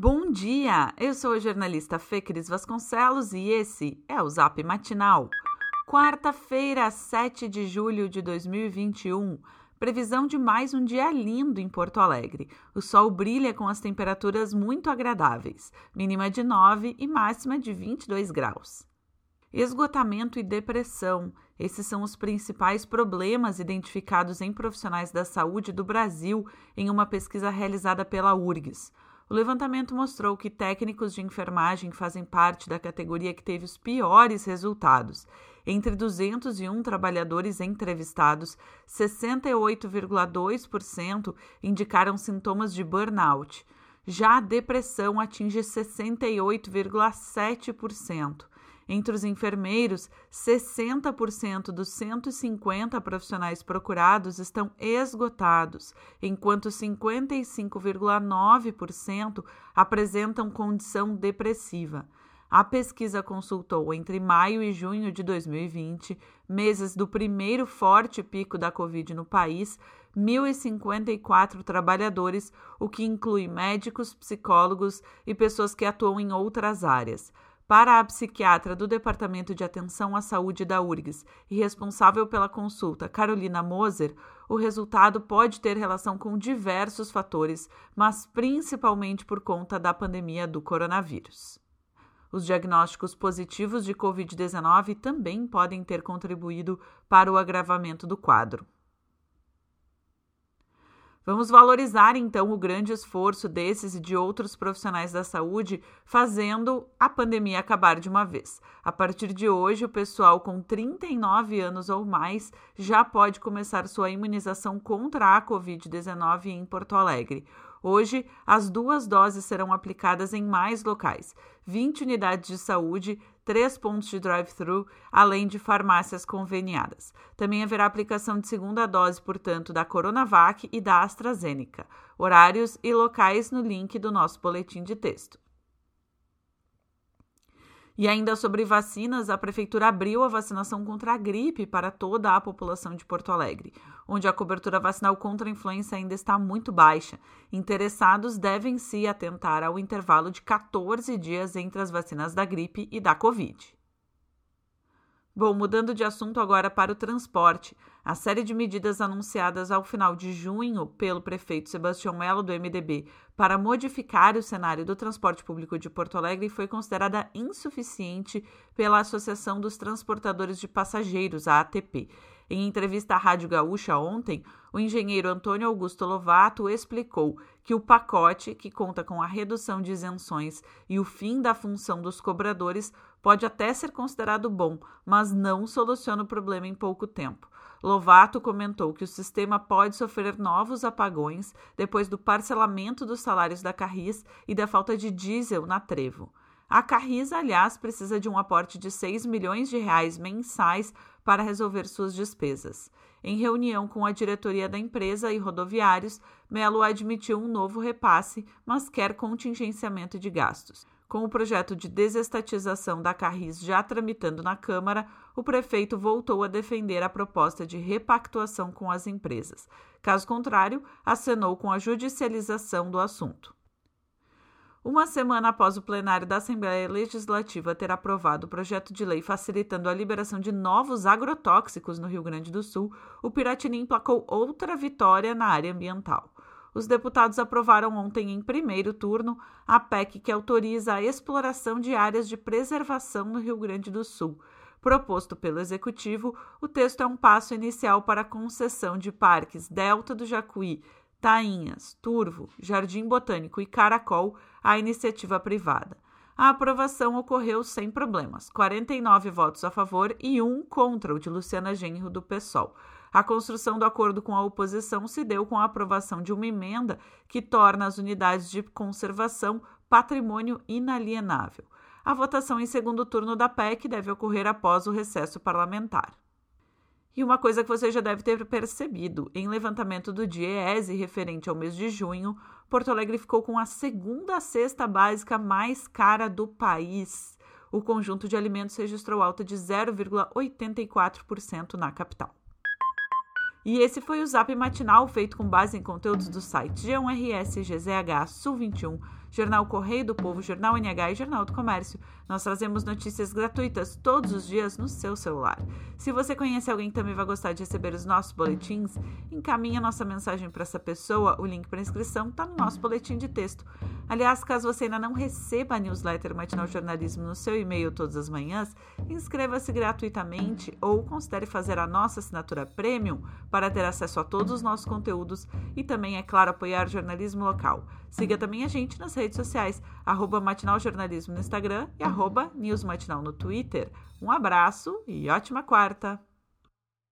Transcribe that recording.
Bom dia! Eu sou a jornalista Fê Cris Vasconcelos e esse é o Zap Matinal. Quarta-feira, 7 de julho de 2021. Previsão de mais um dia lindo em Porto Alegre. O sol brilha com as temperaturas muito agradáveis, mínima de 9 e máxima de 22 graus. Esgotamento e depressão. Esses são os principais problemas identificados em profissionais da saúde do Brasil em uma pesquisa realizada pela URGS. O levantamento mostrou que técnicos de enfermagem fazem parte da categoria que teve os piores resultados. Entre 201 trabalhadores entrevistados, 68,2% indicaram sintomas de burnout. Já a depressão atinge 68,7%. Entre os enfermeiros, 60% dos 150 profissionais procurados estão esgotados, enquanto 55,9% apresentam condição depressiva. A pesquisa consultou entre maio e junho de 2020, meses do primeiro forte pico da Covid no país, 1.054 trabalhadores, o que inclui médicos, psicólogos e pessoas que atuam em outras áreas. Para a psiquiatra do Departamento de Atenção à Saúde da URGS e responsável pela consulta, Carolina Moser, o resultado pode ter relação com diversos fatores, mas principalmente por conta da pandemia do coronavírus. Os diagnósticos positivos de Covid-19 também podem ter contribuído para o agravamento do quadro. Vamos valorizar então o grande esforço desses e de outros profissionais da saúde fazendo a pandemia acabar de uma vez. A partir de hoje, o pessoal com 39 anos ou mais já pode começar sua imunização contra a Covid-19 em Porto Alegre. Hoje, as duas doses serão aplicadas em mais locais: 20 unidades de saúde, 3 pontos de drive-thru, além de farmácias conveniadas. Também haverá aplicação de segunda dose, portanto, da Coronavac e da AstraZeneca. Horários e locais no link do nosso boletim de texto. E ainda sobre vacinas, a Prefeitura abriu a vacinação contra a gripe para toda a população de Porto Alegre, onde a cobertura vacinal contra a influenza ainda está muito baixa. Interessados devem se atentar ao intervalo de 14 dias entre as vacinas da gripe e da Covid. Bom, mudando de assunto agora para o transporte. A série de medidas anunciadas ao final de junho pelo prefeito Sebastião Melo do MDB para modificar o cenário do transporte público de Porto Alegre foi considerada insuficiente pela Associação dos Transportadores de Passageiros, a ATP. Em entrevista à Rádio Gaúcha ontem, o engenheiro Antônio Augusto Lovato explicou que o pacote, que conta com a redução de isenções e o fim da função dos cobradores, pode até ser considerado bom, mas não soluciona o problema em pouco tempo. Lovato comentou que o sistema pode sofrer novos apagões depois do parcelamento dos salários da Carris e da falta de diesel na Trevo. A Carris, aliás, precisa de um aporte de 6 milhões de reais mensais para resolver suas despesas. Em reunião com a diretoria da empresa e rodoviários, Melo admitiu um novo repasse, mas quer contingenciamento de gastos. Com o projeto de desestatização da Carris já tramitando na Câmara, o prefeito voltou a defender a proposta de repactuação com as empresas. Caso contrário, acenou com a judicialização do assunto. Uma semana após o plenário da Assembleia Legislativa ter aprovado o projeto de lei facilitando a liberação de novos agrotóxicos no Rio Grande do Sul, o Piratini emplacou outra vitória na área ambiental. Os deputados aprovaram ontem, em primeiro turno, a PEC que autoriza a exploração de áreas de preservação no Rio Grande do Sul. Proposto pelo Executivo, o texto é um passo inicial para a concessão de parques Delta do Jacuí, Tainhas, Turvo, Jardim Botânico e Caracol à iniciativa privada. A aprovação ocorreu sem problemas, 49 votos a favor e um contra o de Luciana Genro do PSOL. A construção do acordo com a oposição se deu com a aprovação de uma emenda que torna as unidades de conservação patrimônio inalienável. A votação em segundo turno da PEC deve ocorrer após o recesso parlamentar. E uma coisa que você já deve ter percebido: em levantamento do DIEESE referente ao mês de junho, Porto Alegre ficou com a segunda cesta básica mais cara do país. O conjunto de alimentos registrou alta de 0,84% na capital. E esse foi o Zap Matinal, feito com base em conteúdos do site G1RS, GZH, Sul 21, Jornal Correio do Povo, Jornal NH e Jornal do Comércio. Nós trazemos notícias gratuitas todos os dias no seu celular. Se você conhece alguém que também vai gostar de receber os nossos boletins, encaminhe nossa mensagem para essa pessoa. O link para inscrição está no nosso boletim de texto. Aliás, caso você ainda não receba a newsletter Matinal Jornalismo no seu e-mail todas as manhãs, inscreva-se gratuitamente ou considere fazer a nossa assinatura premium para ter acesso a todos os nossos conteúdos e também, é claro, apoiar o jornalismo local. Siga também a gente nas redes sociais, arroba Matinal Jornalismo no Instagram e arroba News Matinal no Twitter. Um abraço e ótima quarta!